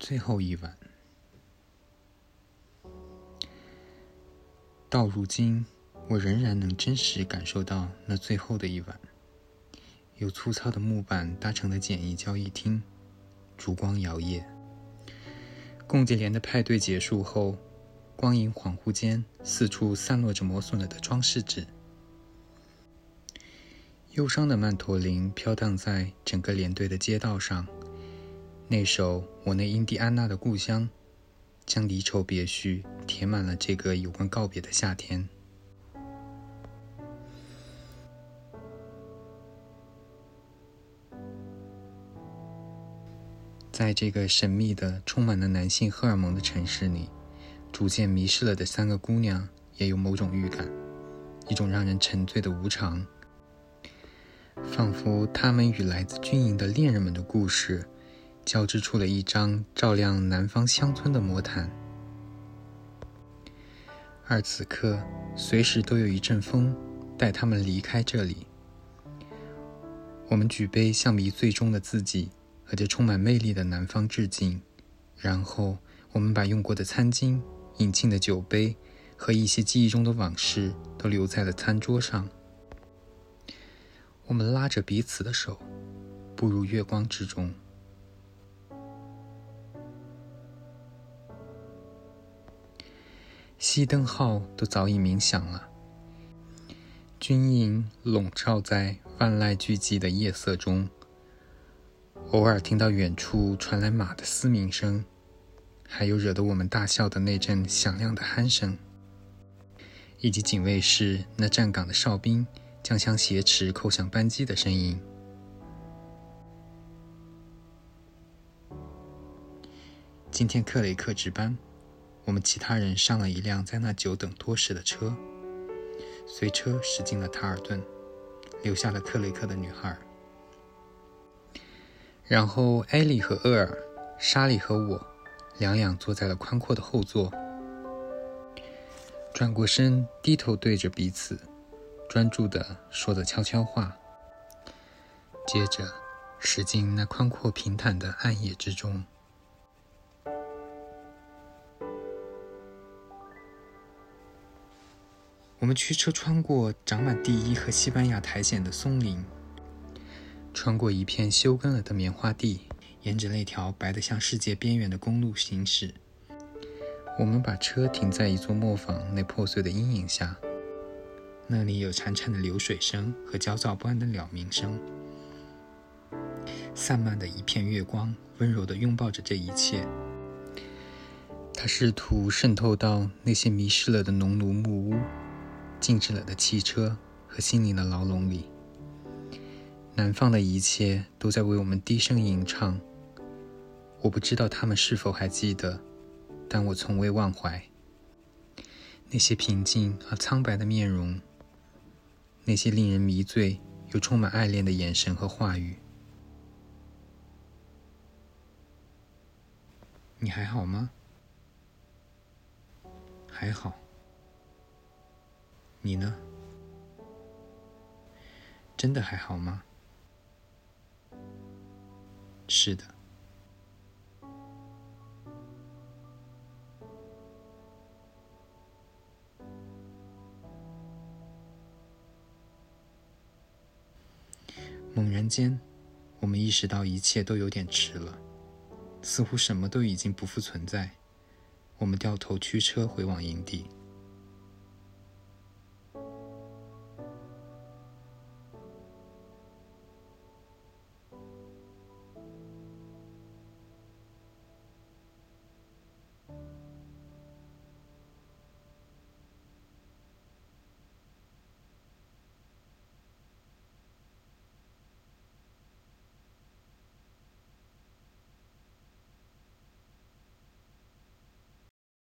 最后一晚，到如今，我仍然能真实感受到那最后的一晚。由粗糙的木板搭成的简易交易厅，烛光摇曳。共济莲的派对结束后，光影恍惚间，四处散落着磨损了的装饰纸。忧伤的曼陀林飘荡在整个连队的街道上。那首我那印第安纳的故乡，将离愁别绪填满了这个有关告别的夏天。在这个神秘的、充满了男性荷尔蒙的城市里，逐渐迷失了的三个姑娘也有某种预感，一种让人沉醉的无常，仿佛她们与来自军营的恋人们的故事。交织出了一张照亮南方乡村的魔毯，而此刻，随时都有一阵风带他们离开这里。我们举杯向迷醉中的自己和这充满魅力的南方致敬，然后我们把用过的餐巾、饮尽的酒杯和一些记忆中的往事都留在了餐桌上。我们拉着彼此的手，步入月光之中。熄灯号都早已鸣响了，军营笼罩在万籁俱寂的夜色中。偶尔听到远处传来马的嘶鸣声，还有惹得我们大笑的那阵响亮的鼾声，以及警卫室那站岗的哨兵将枪挟持扣响扳机的声音。今天克雷克值班。我们其他人上了一辆在那久等多时的车，随车驶进了塔尔顿，留下了克雷克的女孩。然后艾莉和厄尔、莎莉和我两两坐在了宽阔的后座，转过身，低头对着彼此，专注地说着悄悄话。接着驶进那宽阔平坦的暗夜之中。我们驱车穿过长满地衣和西班牙苔藓的松林，穿过一片休耕了的棉花地，沿着那条白得像世界边缘的公路行驶。我们把车停在一座磨坊那破碎的阴影下，那里有潺潺的流水声和焦躁不安的鸟鸣声。散漫的一片月光温柔地拥抱着这一切，它试图渗透到那些迷失了的农奴木屋。静止了的汽车和心灵的牢笼里，南方的一切都在为我们低声吟唱。我不知道他们是否还记得，但我从未忘怀那些平静而苍白的面容，那些令人迷醉又充满爱恋的眼神和话语。你还好吗？还好。你呢？真的还好吗？是的。猛然间，我们意识到一切都有点迟了，似乎什么都已经不复存在。我们掉头驱车回往营地。